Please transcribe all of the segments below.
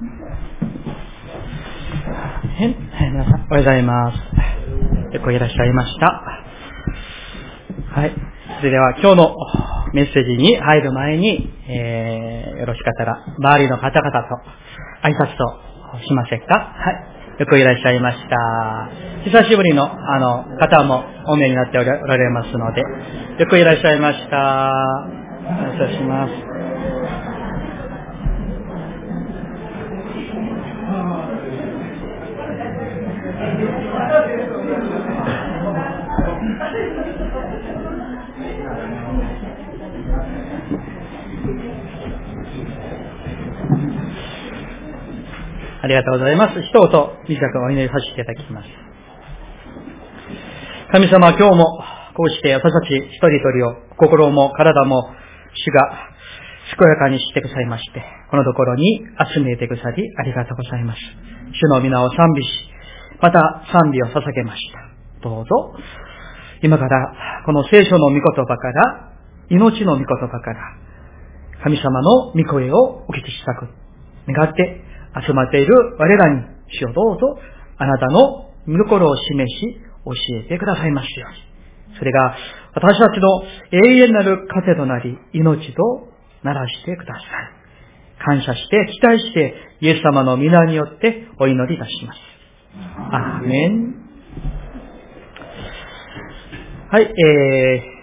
皆さん、おはようございます。よくいらっしゃいました。はい。それでは今日のメッセージに入る前に、えー、よろしかったら、周りの方々と挨拶としませんか？はい。よくいらっしゃいました。久しぶりの、あの、方もお見えになっておられますので、よくいらっしゃいました。感謝します。ありがとうございます。一言、短くお祈りさせていただきます。神様、今日も、こうして私たち一人一人を、心も体も、主が、健やかにしてくださいまして、このところに集めてくださり、ありがとうございます。主の皆を賛美し、また賛美を捧げました。どうぞ、今から、この聖書の御言葉から、命の御言葉から、神様の御声をお聞きしたく、願って、集まっている我らに、主をどうぞ、あなたの見心を示し、教えてくださいますように。それが、私たちの永遠なる糧となり、命とならしてください。感謝して、期待して、イエス様の皆によってお祈りいたします。アーメン。はい、えー、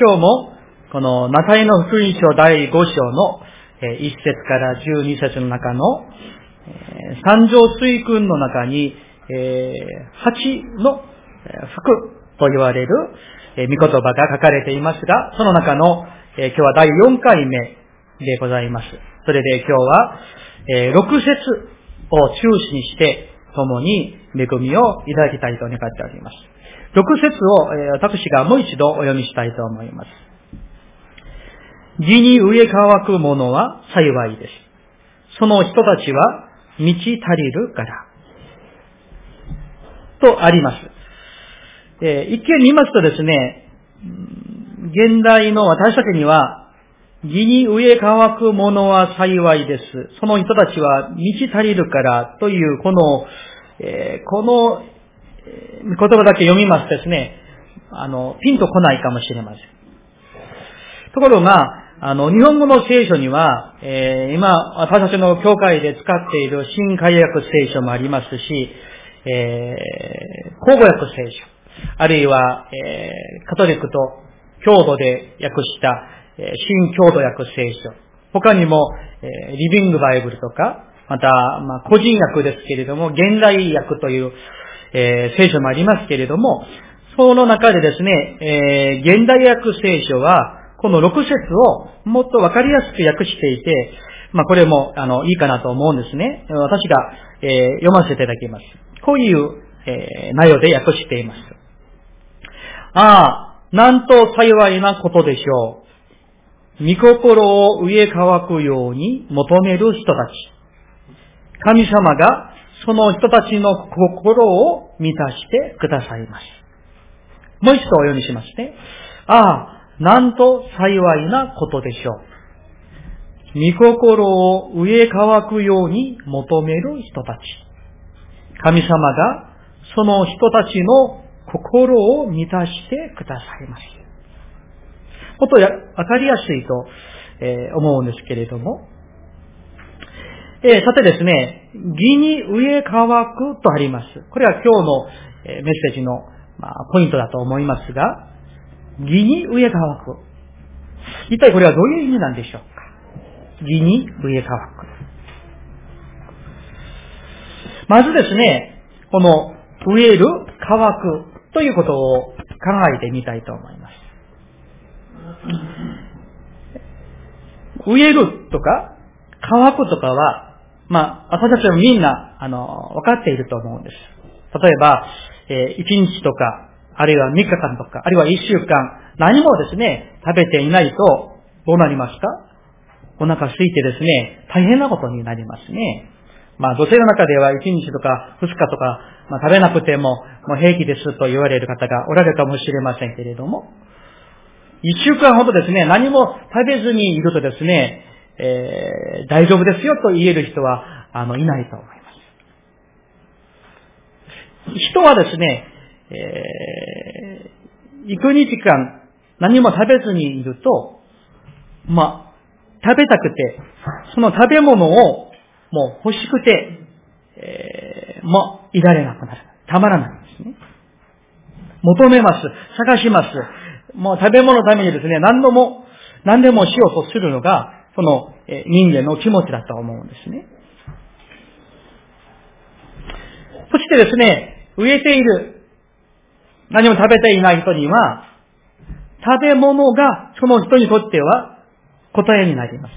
今日も、この、マタイの福音書第5章の、え1節から12節の中の、三条水訓の中に、えー、の服と言われる、え、見言葉が書かれていますが、その中の、え、今日は第4回目でございます。それで今日は、え、6節を中心にして、共に恵みをいただきたいと願っております。6節を、え、私がもう一度お読みしたいと思います。義に植え乾くものは幸いです。その人たちは満ち足りるから。とあります。えー、一見見ますとですね、現代の私たちには、義に植え乾くものは幸いです。その人たちは満ち足りるからという、この、えー、この、言葉だけ読みますとですね、あの、ピンとこないかもしれません。ところが、あの、日本語の聖書には、えー、今、私たちの教会で使っている新海訳聖書もありますし、えー、口語訳聖書、あるいは、えー、カトリックと郷土で訳した、え、新郷土訳聖書、他にも、えー、リビングバイブルとか、また、まあ、個人訳ですけれども、現代訳という、えー、聖書もありますけれども、その中でですね、えー、現代訳聖書は、この6節をもっとわかりやすく訳していて、まあこれも、あの、いいかなと思うんですね。私が、えー、読ませていただきます。こういう、えー、内容で訳しています。ああ、なんと幸いなことでしょう。御心を植え乾くように求める人たち。神様がその人たちの心を満たしてくださいます。もう一度お読みしますね。ああ、なんと幸いなことでしょう。御心を植え乾くように求める人たち。神様がその人たちの心を満たしてくださいます。もっとわかりやすいと、えー、思うんですけれども、えー、さてですね、義に植え乾くとあります。これは今日の、えメッセージの、まあ、ポイントだと思いますが、義に植え乾く。一体これはどういう意味なんでしょうか？義に植え乾く。まずですね、この植える、乾くということを考えてみたいと思います。植えるとか、乾くとかは、まあ、私たちはみんな、あの、分かっていると思うんです。例えば、えー、1日とか、あるいは3日間とか、あるいは1週間、何もですね、食べていないと、どうなりますかお腹空いてですね、大変なことになりますね。まあ、女性の中では1日とか2日とか、まあ、食べなくても、もう平気ですと言われる方がおられるかもしれませんけれども、1週間ほどですね、何も食べずにいるとですね、えー、大丈夫ですよと言える人はあの、いないと思います。人はですね、えー、幾日間何も食べずにいると、まあ、食べたくて、その食べ物をもう欲しくて、えー、もういられなくなる。たまらないんですね。求めます。探します。もう食べ物のためにですね、何度も、何でもしようとするのが、その、え人間の気持ちだと思うんですね。そしてですね、植えている、何も食べていない人には、食べ物がその人にとっては答えになります。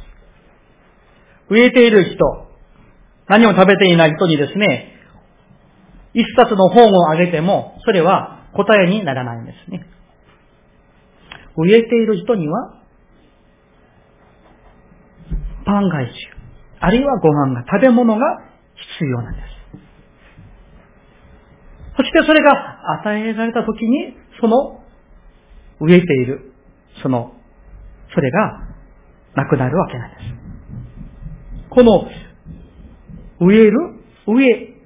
植えている人、何も食べていない人にですね、一冊の本をあげても、それは答えにならないんですね。植えている人には、パン返し、あるいはご飯が、食べ物が必要なんです。そしてそれが与えられた時に、その植えている、その、それがなくなるわけなんです。この、植える、植え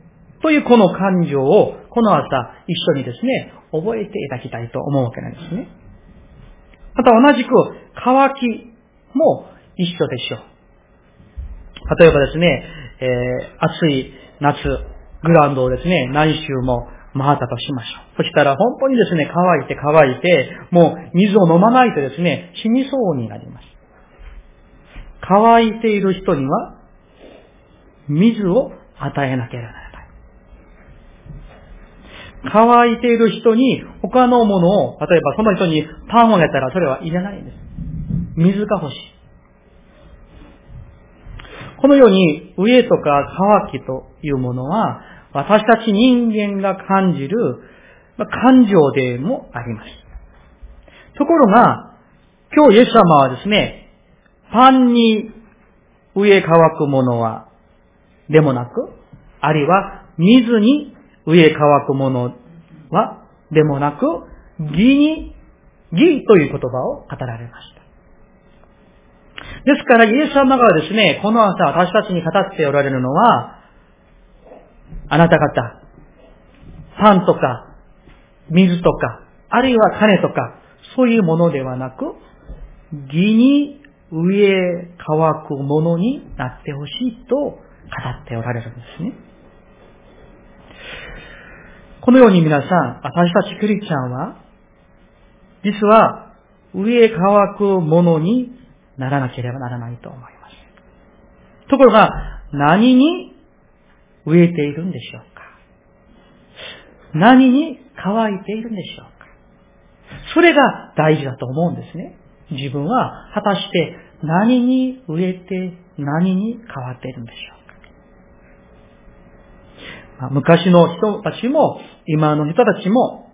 というこの感情を、この朝一緒にですね、覚えていただきたいと思うわけなんですね。また同じく、乾きも一緒でしょう。例えばですね、えー、暑い夏、グラウンドをですね、何周も回ったとしましょう。そしたら本当にですね、乾いて乾いて、もう水を飲まないとですね、死にそうになります。乾いている人には、水を与えなければならない。乾いている人に他のものを、例えばその人にパンをあげたらそれはいらないんです。水が欲しい。このように、上とか乾きというものは、私たち人間が感じる感情でもあります。ところが、今日イエス様はですね、パンに上乾くものは、でもなく、あるいは水に上乾くものは、でもなく、義に、義という言葉を語られました。ですから、イエス様がですね、この朝私たちに語っておられるのは、あなた方、パンとか、水とか、あるいは金とか、そういうものではなく、義に上へ乾くものになってほしいと語っておられるんですね。このように皆さん、私たちクリスチャンは、実は上へ乾くものにならなければならないと思います。ところが、何に植えているんでしょうか？何に乾いているんでしょうか？それが大事だと思うんですね。自分は果たして何に植えて何に変わっているんでしょうか、まあ、昔の人たちも今の人たちも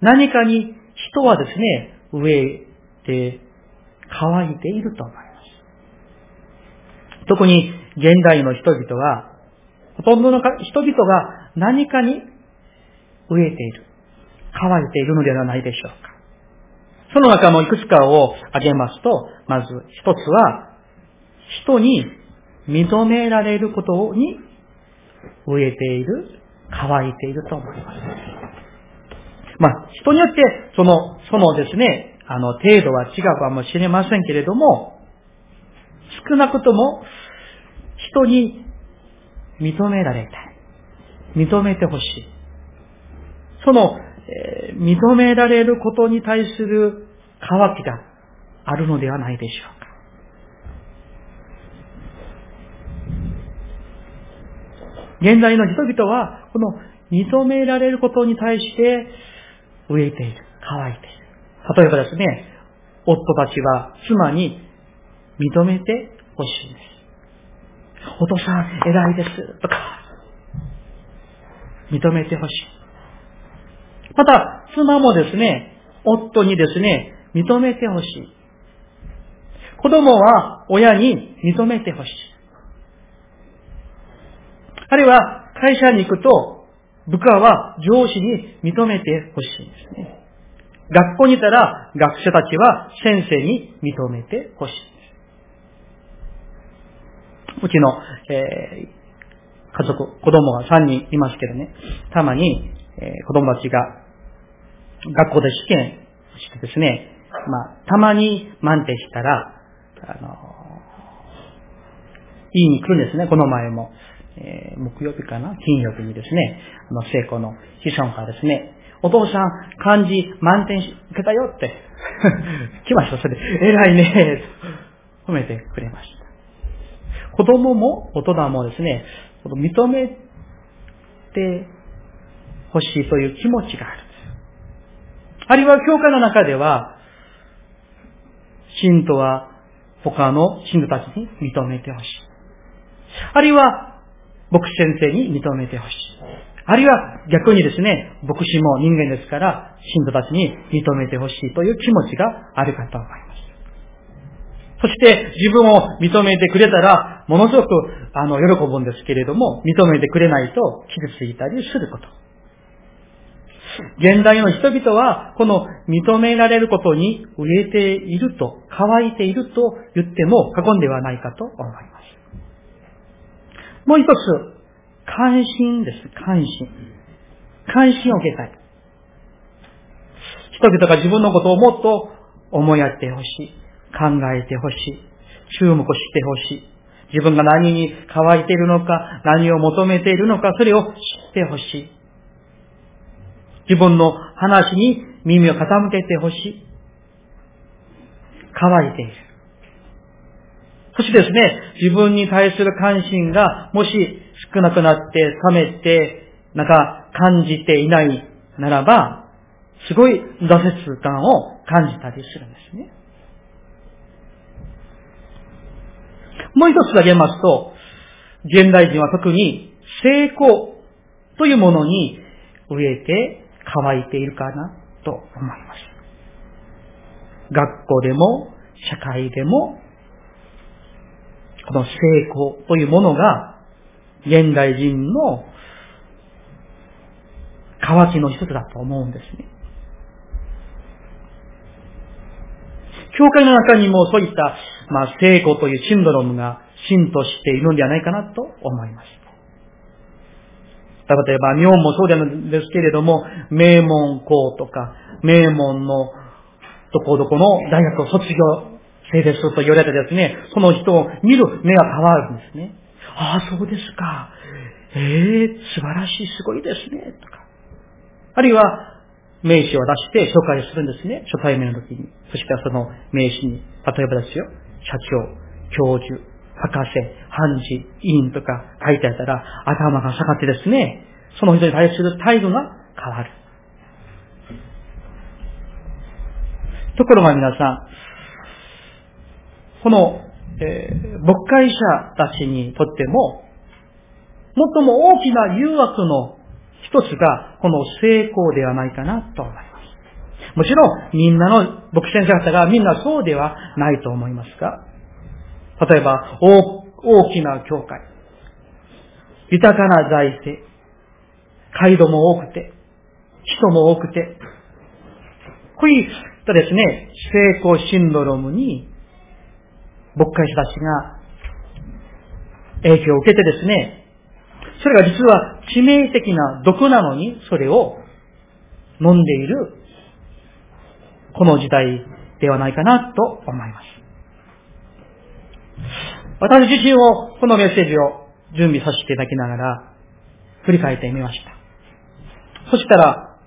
何かに人はですね、植えて乾いていると思います。特に現代の人々はほとんどの人々が何かに植えている。乾いているのではないでしょうか。その中のいくつかを挙げますと、まず一つは、人に認められることに植えている、乾いていると思います。まあ、人によって、その、そのですね、あの、程度は違うかもしれませんけれども、少なくとも、人に認められたい。認めてほしい。その、えー、認められることに対する渇きがあるのではないでしょうか。現在の人々は、この認められることに対して植えている、乾いている。例えばですね、夫たちは妻に認めてほしいんです。お父さん偉いです、とか、認めてほしい。また、妻もですね、夫にですね、認めてほしい。子供は親に認めてほしい。あるいは、会社に行くと、部下は上司に認めてほしいんですね。学校にいたら、学者たちは先生に認めてほしい。うちの、え家族、子供が3人いますけどね、たまに、えー、子供たちが学校で試験してですね、まあ、たまに満点したら、あの、言いに来るんですね、この前も。えー、木曜日かな？金曜日にですね、あの、聖子の子孫からですね、お父さん、漢字満点受けたよって、来ました。それ、偉いね、と。褒めてくれました。子供も大人もですね、認めてほしいという気持ちがあるんです。あるいは教会の中では、信徒は他の信徒たちに認めてほしい。あるいは、牧師先生に認めてほしい。あるいは逆にですね、牧師も人間ですから、信徒たちに認めてほしいという気持ちがあるかと思います。そして自分を認めてくれたら、ものすごく、あの、喜ぶんですけれども、認めてくれないと傷ついたりすること。現代の人々は、この認められることに植えていると、乾いていると言っても過言ではないかと思います。もう一つ、関心です。関心。関心を受けたい。人々が自分のことをもっと思いやってほしい。考えてほしい。注目してほしい。自分が何に乾いているのか、何を求めているのか、それを知ってほしい。自分の話に耳を傾けてほしい。乾いている。そしてですね、自分に対する関心がもし少なくなって冷めて、なんか感じていないならば、すごい挫折感を感じたりするんですね。もう一つ挙げますと、現代人は特に成功というものに植えて乾いているかなと思います。学校でも、社会でも、この成功というものが、現代人の渇きの一つだと思うんですね。教会の中にもそういった、まあ、成功というシンドロームが浸透しているのではないかなと思います。例えば、日本もそうなんですけれども、名門校とか、名門のどこどこの大学を卒業生ですと言われてですね、その人を見る目が変わるんですね。ああ、そうですか。ええー、素晴らしい、すごいですね。とか。あるいは、名刺を出して紹介するんですね。初対面の時に。そしてその名刺に、例えばですよ、社長、教授、博士、判事、委員とか書いてあったら、頭が下がってですね、その人に対する態度が変わる。ところが皆さん、この、えー、牧会者たちにとっても、最も大きな誘惑の一つが、この成功ではないかなと思います。もちろん、みんなの牧師先生方がみんなそうではないと思いますが、例えば、大きな教会、豊かな財政、街道も多くて、人も多くて、こういったですね、成功シンドロムに、牧会者たちが影響を受けてですね、それが実は致命的な毒なのに、それを飲んでいる、この時代ではないかなと思います。私自身を、このメッセージを準備させていただきながら、振り返ってみました。そしたら、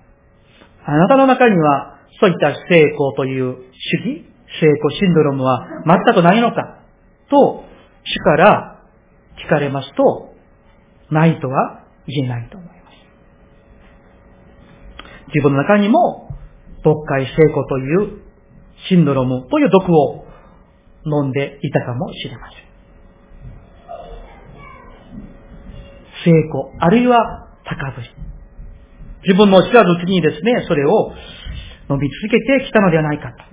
あなたの中には、そういった成功という主義、成功シンドロームは全くないのか、と、主から聞かれますと、ないとは言えないと思います。自分の中にも、牧会成功というシンドロムという毒を飲んでいたかもしれません。成功、あるいは高ぶり。自分の知らずうちにですね、それを伸び続けてきたのではないかと。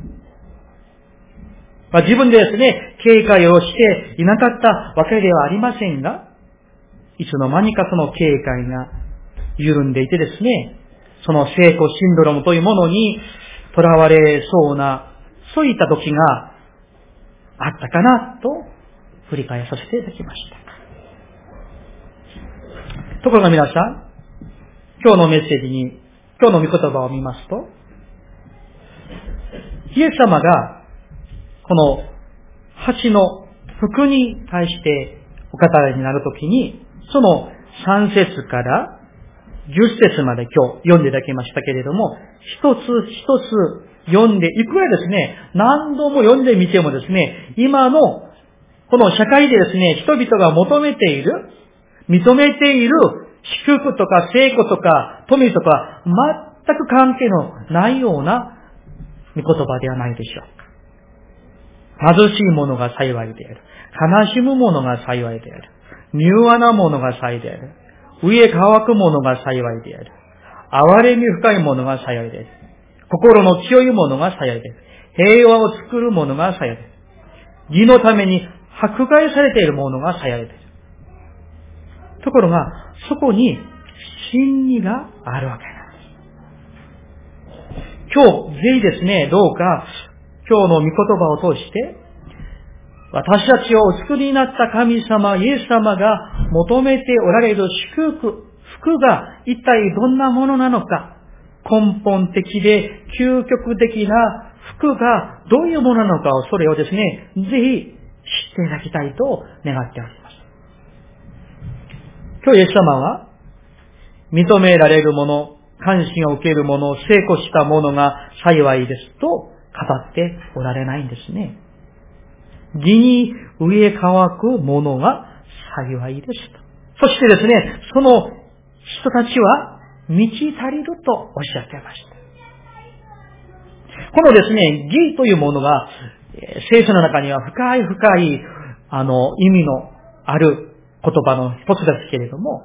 まあ、自分でですね、警戒をしていなかったわけではありませんが、いつの間にかその警戒が緩んでいてですね、その成功シンドロムというものに囚われそうな、そういった時があったかなと振り返させていただきました。ところが皆さん、今日のメッセージに、今日の御言葉を見ますと、イエス様が、この橋の服に対してお語りになるときに、その3節から10節まで今日読んでいただきましたけれども、一つ一つ読んで、いくらですね、何度も読んでみてもですね、今のこの社会でですね、人々が求めている、認めている祝福とか成功とか富とか全く関係のないような御言葉ではないでしょうか。貧しい者が幸いである。悲しむ者が幸いである。柔和な者が幸いである。上乾く者が幸いである。哀れみ深い者が幸いである。心の強い者が幸いである。平和を作る者が幸いである。義のために迫害されている者が幸いである。ところが、そこに真理があるわけなんです。今日、ぜひですね、どうか、今日の御言葉を通して、私たちをお作りになった神様、イエス様が求めておられる祝福、福が一体どんなものなのか、根本的で究極的な服がどういうものなのかを、それをですね、ぜひ知っていただきたいと願っております。今日イエス様は、認められるもの、関心を受けるもの、成功したものが幸いですと語っておられないんですね。義に植え乾くものが幸いですと。そしてですね、その人たちは満ち足りるとおっしゃってました。このですね、義というものが、聖書の中には深い深い、あの、意味のある言葉の一つですけれども、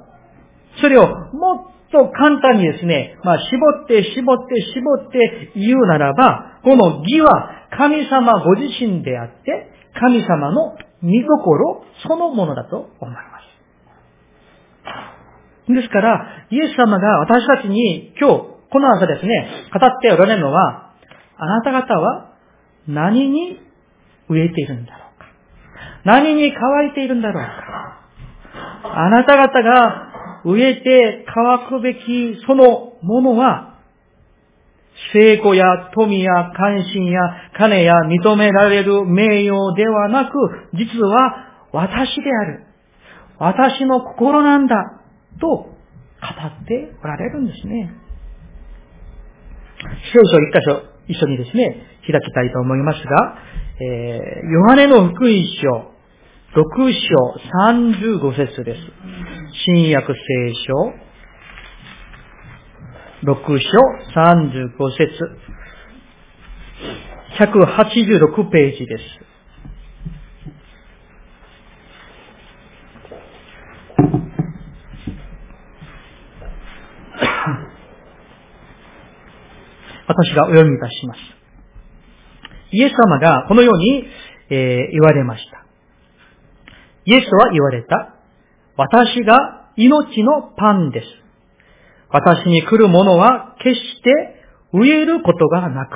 それをもっと簡単にですね、まあ、絞って絞って絞って言うならば、この義は神様ご自身であって、神様の見心そのものだと思います。ですから、イエス様が私たちに今日、この朝ですね、語っておられるのは、あなた方は何に植えているんだろうか。何に乾いているんだろうか。あなた方が植えて乾くべきそのものは、成功や富や関心や金や認められる名誉ではなく、実は私である。私の心なんだ。と語っておられるんですね。聖書一箇所一緒にですね、開きたいと思いますが、えー、ヨハネの福音書、6章35節です。新約聖書、6章35節186ページです。私がお読みいたします。イエス様がこのように、えー、言われました。イエスは言われた。私が命のパンです。私に来る者は決して植えることがなく、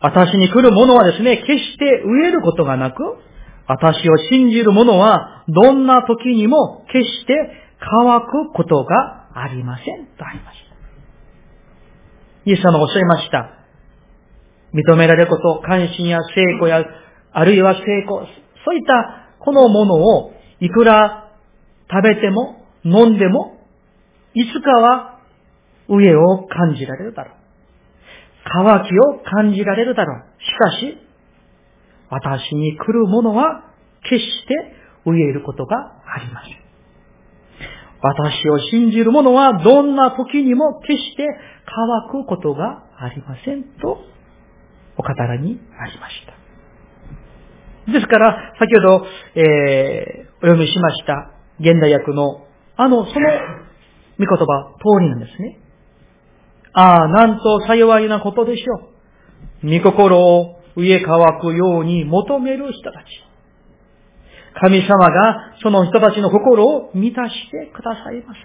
私に来る者はですね、決して植えることがなく、私を信じる者はどんな時にも決して乾くことがありません。とありました。イエス様おっしゃいました。認められること、関心や成功や、あるいは成功、そういったこのものをいくら食べても飲んでも、いつかは上を感じられるだろう。乾きを感じられるだろう。しかし、私に来るものは決して植えることがありません。私を信じる者はどんな時にも決して乾くことがありませんとお語らにありました。ですから、先ほど、えー、お読みしました現代訳のあの、その御言葉通りなんですね。ああ、なんと幸いなことでしょう。御心を植え乾くように求める人たち。神様がその人たちの心を満たしてくださいます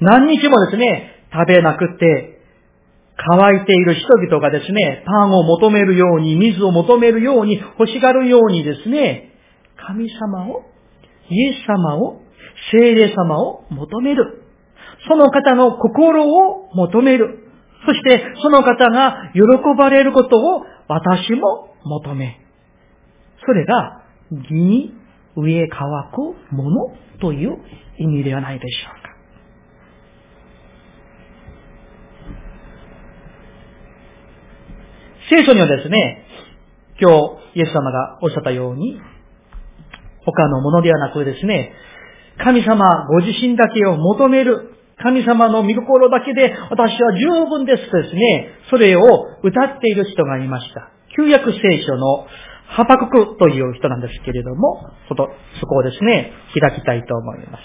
何日もですね、食べなくて、乾いている人々がですね、パンを求めるように、水を求めるように、欲しがるようにですね、神様をイエス様を、聖霊様を求める。その方の心を求める。そしてその方が喜ばれることを私も求め。それが義に植え乾くものという意味ではないでしょうか。聖書にはですね、今日イエス様がおっしゃったように、他のものではなくですね、神様ご自身だけを求める、神様の御心だけで私は十分ですとですね、それを歌っている人がいました。旧約聖書のハパククという人なんですけれども、そこをですね、開きたいと思います。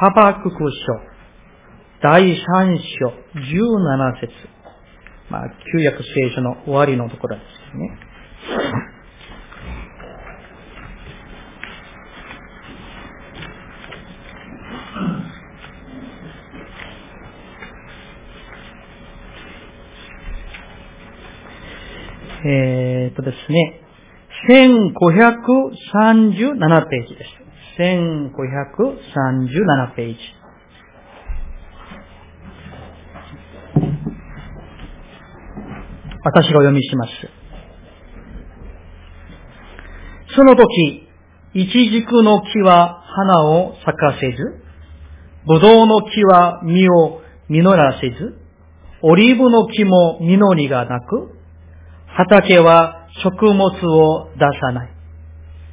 ハパクク書、第3章、17節まあ、旧約聖書の終わりのところですね。えー、っとですね、1537ページです。1537ページ。私がお読みします。その時、イチジクの木は花を咲かせず、ブドウの木は実を実らせず、オリーブの木も実りがなく、畑は食物を出さない。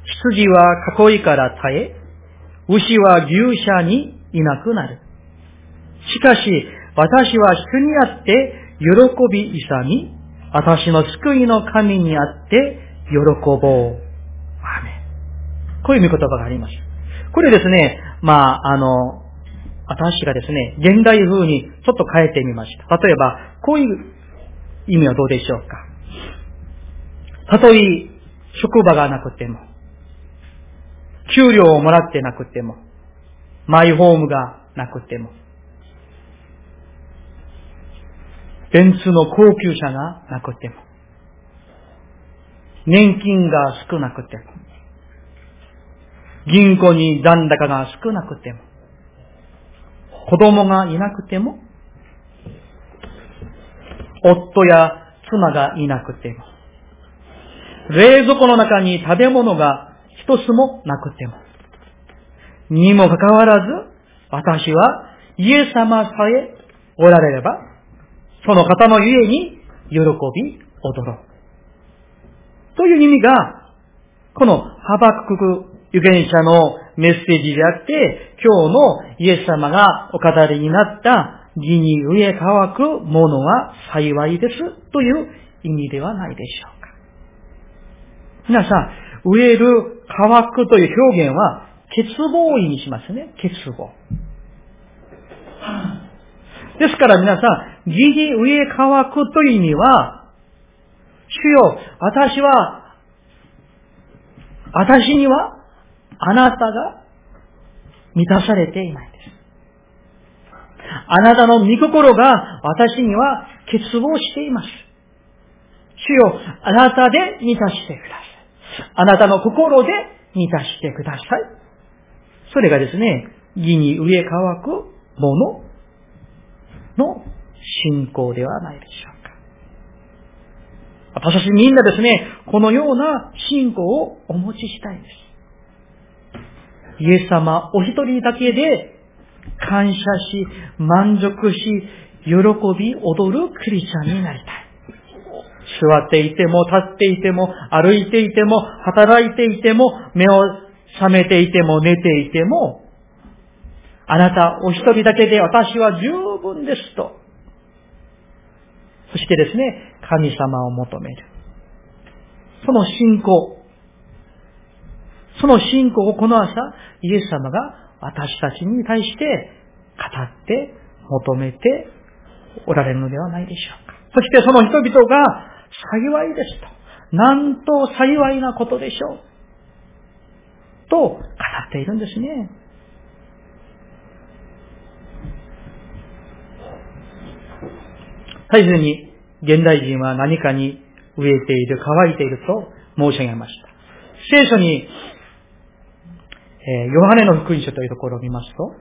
羊は囲いから耐え、牛は牛舎にいなくなる。しかし、私は主にあって喜び勇み、私の救いの神にあって喜ぼう。アメこういう見言葉があります。これですね、まあ、あの、私がですね、現代風にちょっと変えてみました。例えば、こういう意味はどうでしょうか？たとえ職場がなくても、給料をもらってなくても、マイホームがなくても、ベンツの高級車がなくても、年金が少なくても、銀行に残高が少なくても、子供がいなくても、夫や妻がいなくても、冷蔵庫の中に食べ物が一つもなくても、にもかかわらず、私はイエス様さえおられれば、その方のゆえに喜び、踊ろう。という意味が、このハバクク預言者のメッセージであって、今日のイエス様がお語りになった義に植え乾くものは幸いですという意味ではないでしょう。皆さん、植える乾くという表現は、欠乏を意味しますね。欠乏。ですから皆さん、義に植え乾くという意味は、主よ、私は、私には、あなたが満たされていないです。あなたの御心が私には欠乏しています。主よ、あなたで満たしてください。あなたの心で満たしてください。それがですね、義に植え乾くものの信仰ではないでしょうか。私たちみんなですね、このような信仰をお持ちしたいです。イエス様お一人だけで感謝し、満足し、喜び、踊るクリスチャンになりたい。座っていても、立っていても、歩いていても、働いていても、目を覚めていても、寝ていても、あなたお一人だけで私は十分ですと。そしてですね、神様を求める。その信仰。その信仰をこの朝、イエス様が私たちに対して語って求めておられるのではないでしょうか。そしてその人々が幸いですと。なんと幸いなことでしょう。と語っているんですね。最初に現代人は何かに植えている、乾いていると申し上げました。聖書に、え、ヨハネの福音書というところを見ますと、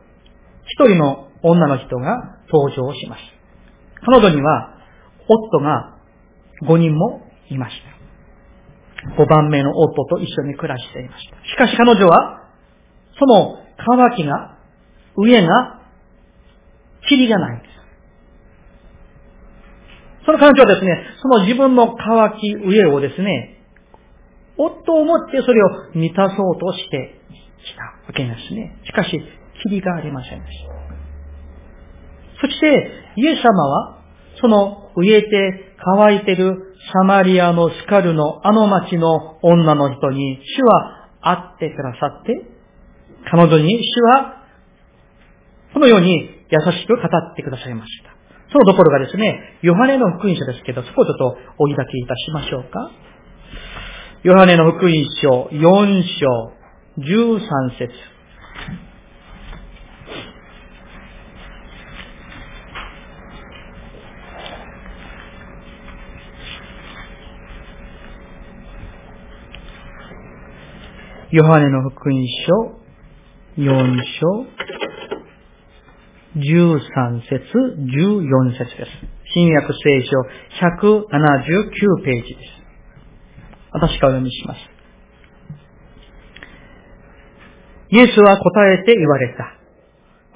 一人の女の人が登場します。彼女には、夫が5人もいました。5番目の夫と一緒に暮らしていました。しかし彼女は、その乾きが、上が、霧がないんです。その彼女はですね、その自分の乾き上をですね、夫を持ってそれを満たそうとしてきたわけですね。しかし、霧がありませんでした。そして、イエス様は、その植えて乾いてるサマリアのスカルのあの町の女の人に、主は会ってくださって、彼女に主は、このように優しく語ってくださいました。そのところがですね、ヨハネの福音書ですけど、そこをちょっとお抱きいたしましょうか。ヨハネの福音書4章13節ヨハネの福音書4章13節14節です。新約聖書179ページです。私がお読みします。イエスは答えて言われた。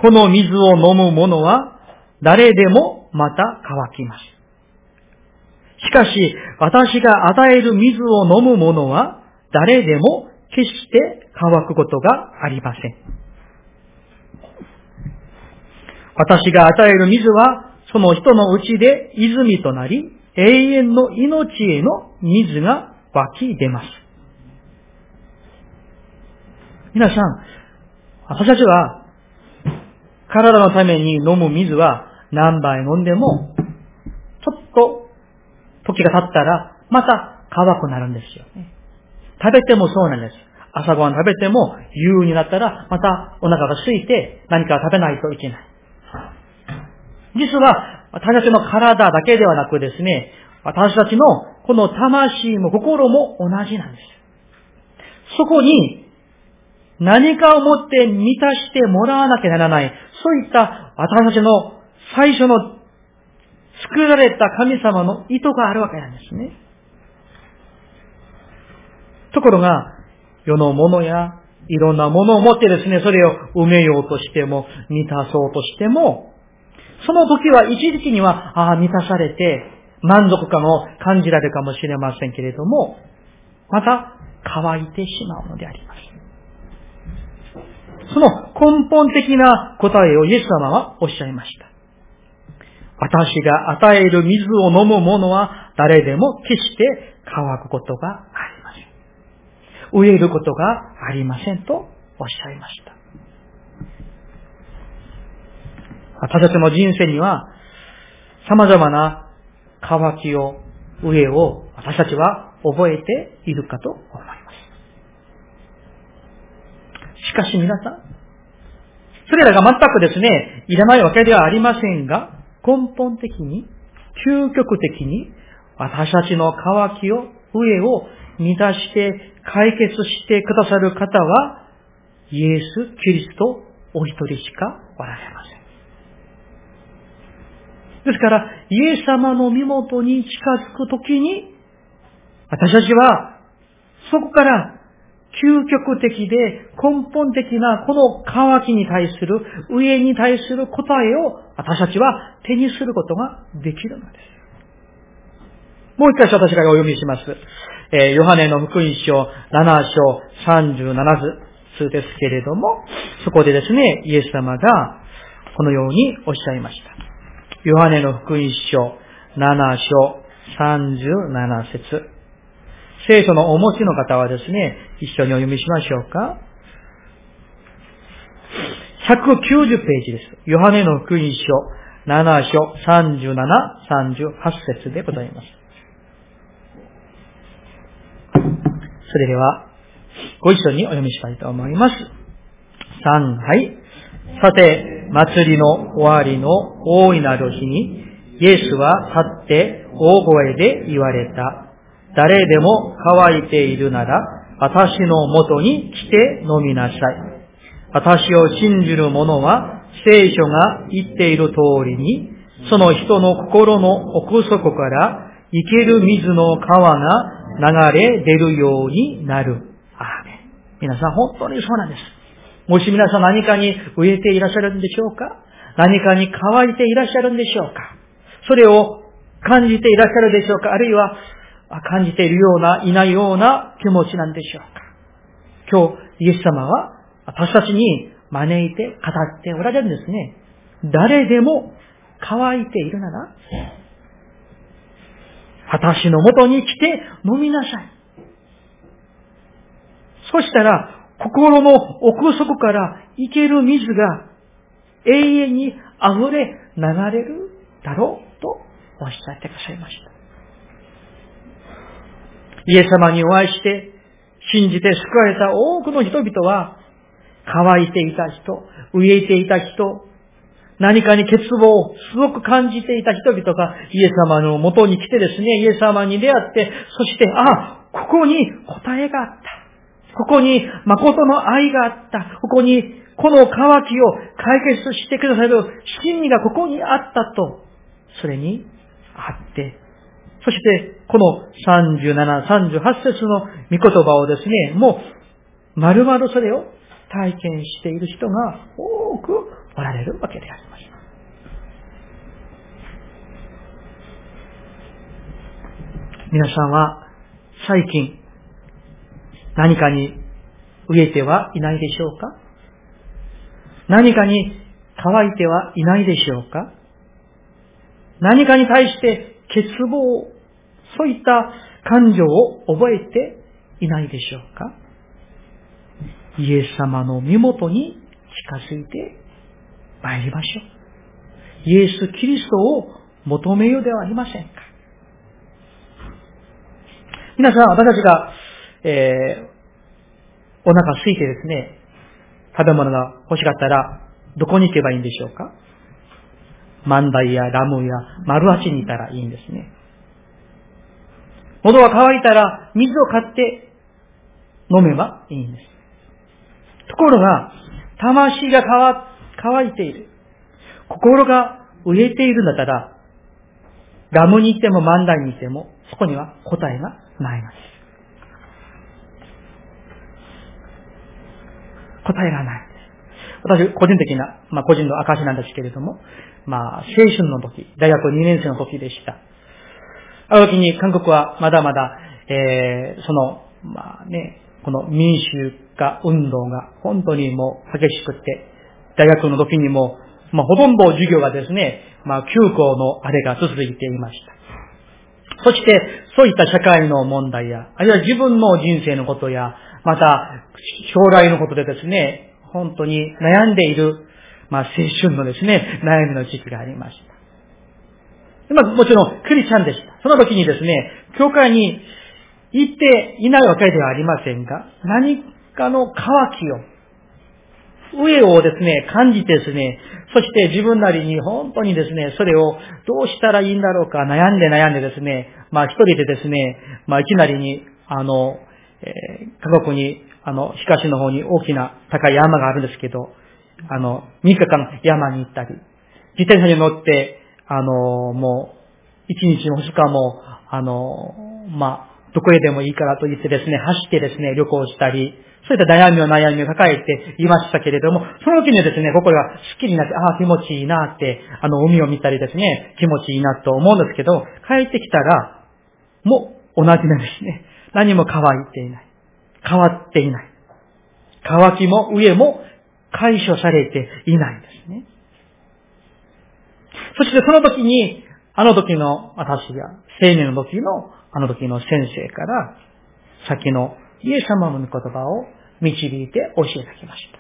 この水を飲む者は誰でもまた乾きます。しかし、私が与える水を飲む者は誰でも決して乾くことがありません。私が与える水は、その人のうちで泉となり、永遠の命への水が湧き出ます。皆さん、私たちは、体のために飲む水は何杯飲んでも、ちょっと時が経ったら、また乾くなるんですよね。食べてもそうなんです。朝ごはん食べても、夕になったら、またお腹が空いて何か食べないといけない。実は、私たちの体だけではなくですね、私たちのこの魂も心も同じなんです。そこに何かをもって満たしてもらわなきゃならない、そういった私たちの最初の作られた神様の意図があるわけなんですね。ところが、世のものやいろんなものを持ってですね、それを埋めようとしても、満たそうとしても、その時は一時期には、ああ、満たされて、満足感を感じられるかもしれませんけれども、また乾いてしまうのであります。その根本的な答えをイエス様はおっしゃいました。私が与える水を飲む者は誰でも決して乾くことがありません。飢えることがありませんとおっしゃいました。私たちの人生には様々な渇きを、上を私たちは覚えているかと思います。しかし皆さん、それらが全くですね、いらないわけではありませんが、根本的に、究極的に、私たちの渇きを、上を満たして解決してくださる方は、イエス・キリストお一人しかおられません。ですから、イエス様の身元に近づくときに、私たちは、そこから究極的で根本的なこの渇きに対する、上に対する答えを私たちは手にすることができるのです。もう一回私がお読みします。え、ヨハネの福音書7章37図ですけれども、そこでですね、イエス様がこのようにおっしゃいました。ヨハネの福音書7章37節聖書のお持ちの方はですね、一緒にお読みしましょうか。190ページです。ヨハネの福音書7章37、38節でございます。それでは、ご一緒にお読みしたいと思います。3、はい。さて、祭りの終わりの大いなる日に、イエスは立って大声で言われた。誰でも乾いているなら、私のもとに来て飲みなさい。私を信じる者は聖書が言っている通りに、その人の心の奥底から生ける水の川が流れ出るようになる。アーメン。皆さん本当にそうなんです。もし皆さん何かに植えていらっしゃるんでしょうか？何かに乾いていらっしゃるんでしょうか？それを感じていらっしゃるでしょうか？あるいは感じているような、いないような気持ちなんでしょうか？今日、イエス様は私たちに招いて語っておられるんですね。誰でも乾いているなら、私のもとに来て飲みなさい。そしたら、心の奥底から生ける水が永遠に溢れ流れるだろうとおっしゃってくださいました。イエス様にお会いして、信じて救われた多くの人々は、乾いていた人、飢えていた人、何かに欠乏をすごく感じていた人々がイエス様の元に来てですね、イエス様に出会って、そして、あ、ここに答えがあった。ここに誠の愛があった。ここにこの渇きを解決してくださる真理がここにあったと、それにあって、そして、この37、38節の御言葉をですね、もう、丸々それを体験している人が多くおられるわけであります。皆さんは最近何かに飢えてはいないでしょうか？何かに乾いてはいないでしょうか？何かに対して欠乏、そういった感情を覚えていないでしょうか？イエス様の身元に近づいて参りましょう。イエス・キリストを求めようではありませんか皆さん、私たちが、えー、お腹空いてですね、食べ物が欲しかったら、どこに行けばいいんでしょうか万代やラムや丸八にいたらいいんですね。喉が渇いたら水を買って飲めばいいんです。ところが、魂が乾いている。心が飢えているんだったら、ラムに行っても万代に行っても、そこには答えがないのです。答えがない。私、個人的な、まあ、個人の証なんですけれども、まあ、青春の時、大学2年生の時でした。ある時に韓国はまだまだ、えー、その、まあね、この民主化運動が本当にもう激しくて、大学の時にも、まあ、ほとんど授業がですね、まあ、休校のあれが続いていました。そして、そういった社会の問題や、あるいは自分の人生のことや、また、将来のことでですね、本当に悩んでいる、まあ、青春のですね、悩みの時期がありました。まあ、もちろん、クリスチャンでした。その時にですね、教会に行っていないわけではありませんが、何かの渇きを、上をですね、感じてですね、そして自分なりに本当にですね、それをどうしたらいいんだろうか悩んで悩んでですね、まあ一人でですね、まあいきなりに、あの、えー、家国に、あの、東の方に大きな高い山があるんですけど、あの、3日間山に行ったり、自転車に乗って、あの、もう、1日も2日も、あの、まあ、どこへでもいいからと言ってですね、走ってですね、旅行したり、そういった悩みを悩みを抱えていましたけれども、その時にですね、心がスッキリになって、ああ、気持ちいいなって、あの、海を見たりですね、気持ちいいなと思うんですけど、帰ってきたら、もう同じなんですね。何も乾いていない。変わっていない。乾きも上も解消されていないんですね。そしてその時に、あの時の私が、青年の時のあの時の先生から、先のイエス様の御言葉を導いて教えてきました。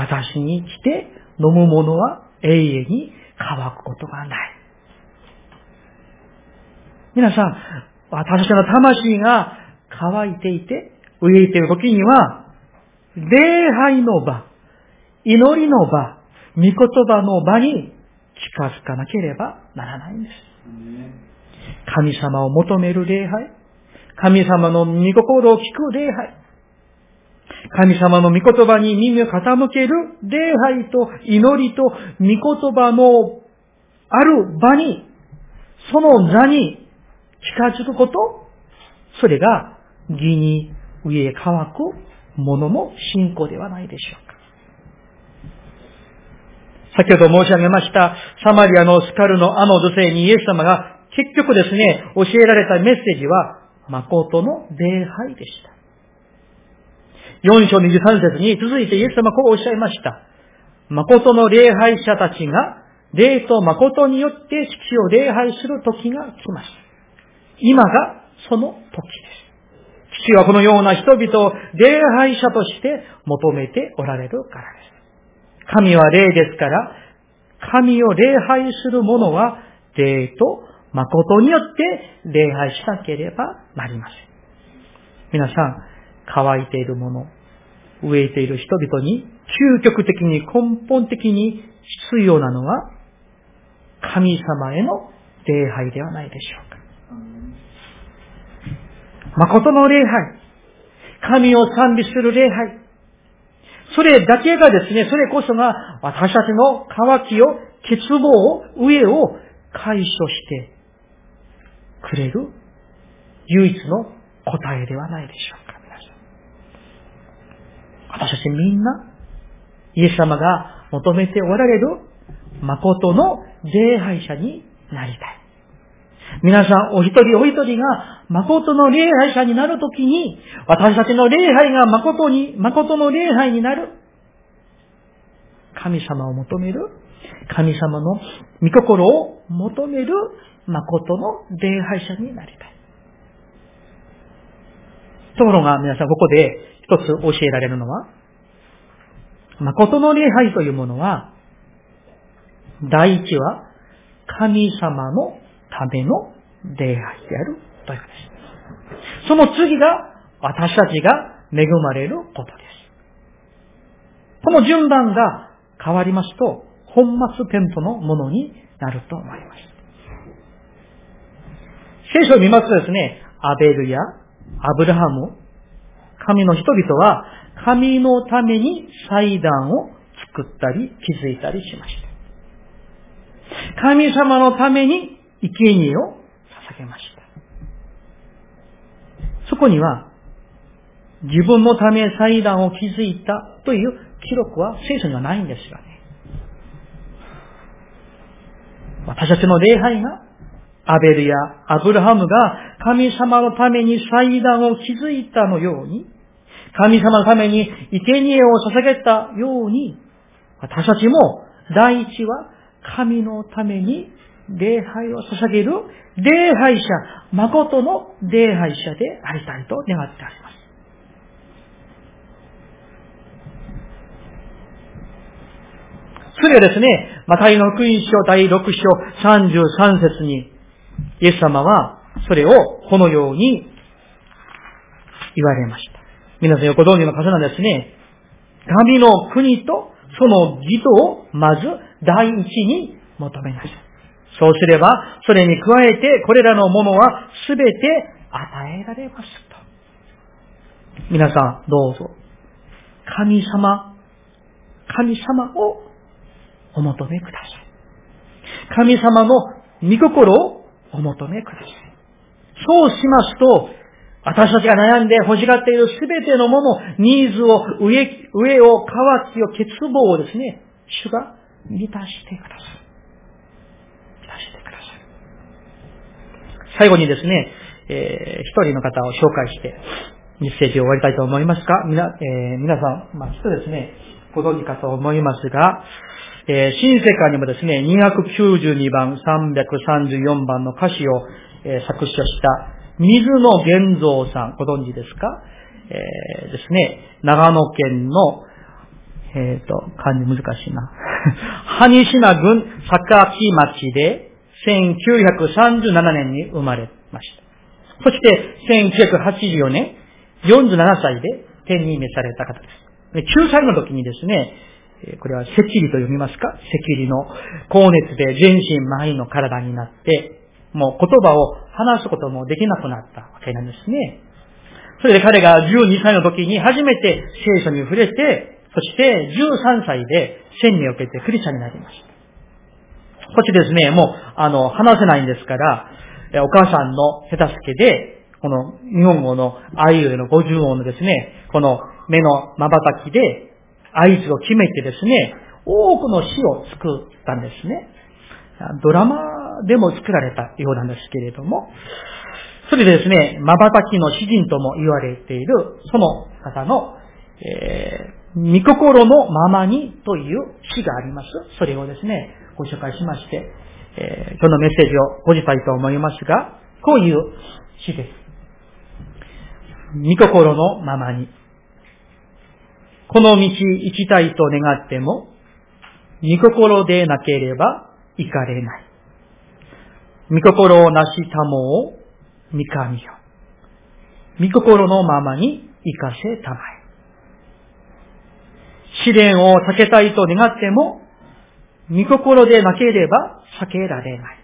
私に来て飲むものは永遠に乾くことがない。皆さん、私の魂が乾いていて、飢えている時には、礼拝の場、祈りの場、御言葉の場に近づかなければならないんです。神様を求める礼拝、神様の御心を聞く礼拝、神様の御言葉に耳を傾ける礼拝と祈りと御言葉のある場に、その座に近づくこと、それが義に上へ乾くものの信仰ではないでしょうか。先ほど申し上げました、サマリアのスカルのあの女性にイエス様が結局ですね、教えられたメッセージは、誠の礼拝でした。4章23節に続いてイエス様こうおっしゃいました。誠の礼拝者たちが、礼と誠によって父を礼拝する時が来ます。今がその時です。父はこのような人々を礼拝者として求めておられるからです。神は霊ですから、神を礼拝する者は霊と誠によって礼拝しなければなりません。皆さん、乾いているもの、植えている人々に究極的に根本的に必要なのは神様への礼拝ではないでしょうか。誠の礼拝、神を賛美する礼拝、それだけがですね、それこそが私たちの渇きを、欠乏を、上を解消してくれる唯一の答えではないでしょうか。私たちみんな、イエス様が求めておられる誠の礼拝者になりたい。皆さん、お一人お一人が誠の礼拝者になるときに、私たちの礼拝が誠に、誠の礼拝になる。神様を求める。神様の御心を求める誠の礼拝者になりたい。ところが皆さん、ここで一つ教えられるのは、誠の礼拝というものは、第一は神様のための礼拝であるということです。その次が私たちが恵まれることです。この順番が変わりますと、本末転倒のものになると思います。聖書を見ますとですね、アベルやアブラハム、神の人々は神のために祭壇を作ったり築いたりしました。神様のために生贄を捧げました。そこには自分のため祭壇を築いたという記録は聖書にはないんですがね。私たちの礼拝がアベルやアブラハムが神様のために祭壇を築いたのように、神様のために生贄を捧げたように、私たちも第一は神のために礼拝を捧げる礼拝者、誠の礼拝者でありたいと願ってあります。それはですね、マタイの福音書第6章33節に、イエス様はそれをこのように言われました。皆さん横通りの方なんですね。神の国とその義とをまず第一に求めなさい。そうすれば、それに加えてこれらのものはすべて与えられますと。皆さん、どうぞ。神様、神様をお求めください。神様の御心をお求めください。そうしますと、私たちが悩んで欲しがっているすべてのもの、ニーズを、上、上を、渇きを、欠乏をですね、主が満たしてください。満たしてください。最後にですね、えー、一人の方を紹介して、メッセージを終わりたいと思いますか皆、えー、皆さん、まあ、きっとですね、ご存知かと思いますが、えー、新世界にもですね、292番、334番の歌詞を、えー、作詞した水野玄三さん、ご存知ですか？えー、ですね、長野県の、えっ、ー、と、漢字難しいな。羽島郡坂木町で1937年に生まれました。そして1984年、47歳で天に召された方です。9歳の時にですね、これは赤痢と読みますか？赤痢の高熱で全身麻痺の体になって、もう言葉を話すこともできなくなったわけなんですね。それで彼が12歳の時に初めて聖書に触れて、そして13歳で洗礼を受けてクリスチャンになりました。こっちですね、もう、あの、話せないんですから、お母さんの手助けで、この日本語のあいうえの50音のですね、この目の瞬きで合図を決めてですね、多くの詩を作ったんですね。ドラマでも作られたようなんですけれども、それでですね、瞬きの詩人とも言われている、その方の、えー、見心のままにという詩があります。それをですね、ご紹介しまして、えー、今日のメッセージをごじたいと思いますが、こういう詩です。見心のままに。この道行きたいと願っても、見心でなければ行かれない。見心をなしたもを見神よ。見心のままに行かせたまえ。試練を避けたいと願っても、見心でなければ避けられない。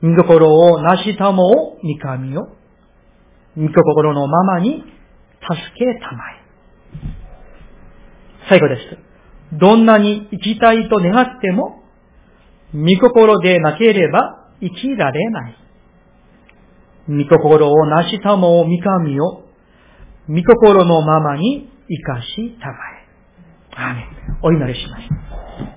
見心をなしたもを見神よ。見心のままに助けたまえ。最後です。どんなに生きたいと願っても、見心でなければ生きられない。見心をなしたもを見神を、見心のままに生かしたまえ。アーメンお祈りします。